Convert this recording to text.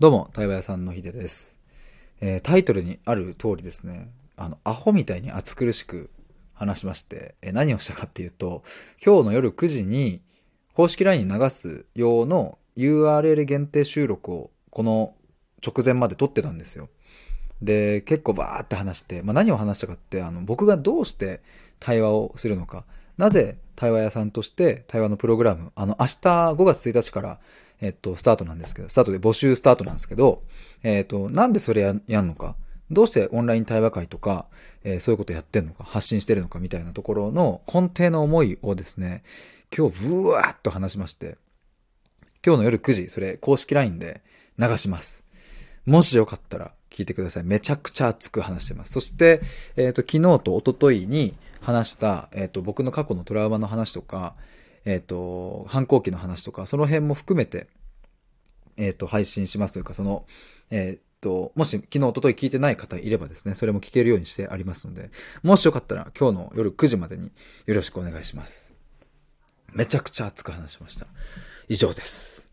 どうも、対話屋さんのひでです。えータイトルにある通りですね、あの、アホみたいに暑苦しく話しまして、えー何をしたかっていうと、今日の夜9時に公式 LINE に流す用の URL 限定収録をこの直前まで撮ってたんですよ。で、結構バーって話して、まあ、何を話したかって、あの、僕がどうして対話をするのか、なぜ対話屋さんとして対話のプログラム、あの、明日5月1日から、えっと、スタートなんですけど、スタートで募集スタートなんですけど、えっと、なんでそれややんのか、どうしてオンライン対話会とか、えーそういうことやってんのか、発信してるのかみたいなところの根底の思いをですね、今日ブワーっと話しまして、今日の夜9時、それ公式 LINE で流します。もしよかったら聞いてください。めちゃくちゃ熱く話してます。そして、えっ、と、昨日と一昨日に話した、えっ、と、僕の過去のトラウマの話とか、えっ、と、反抗期の話とか、その辺も含めて、えっ、と、配信しますというか、その、えっ、と、もし昨日、一昨日聞いてない方いればですね、それも聞けるようにしてありますので、もしよかったら今日の夜9時までによろしくお願いします。めちゃくちゃ熱く話しました。以上です。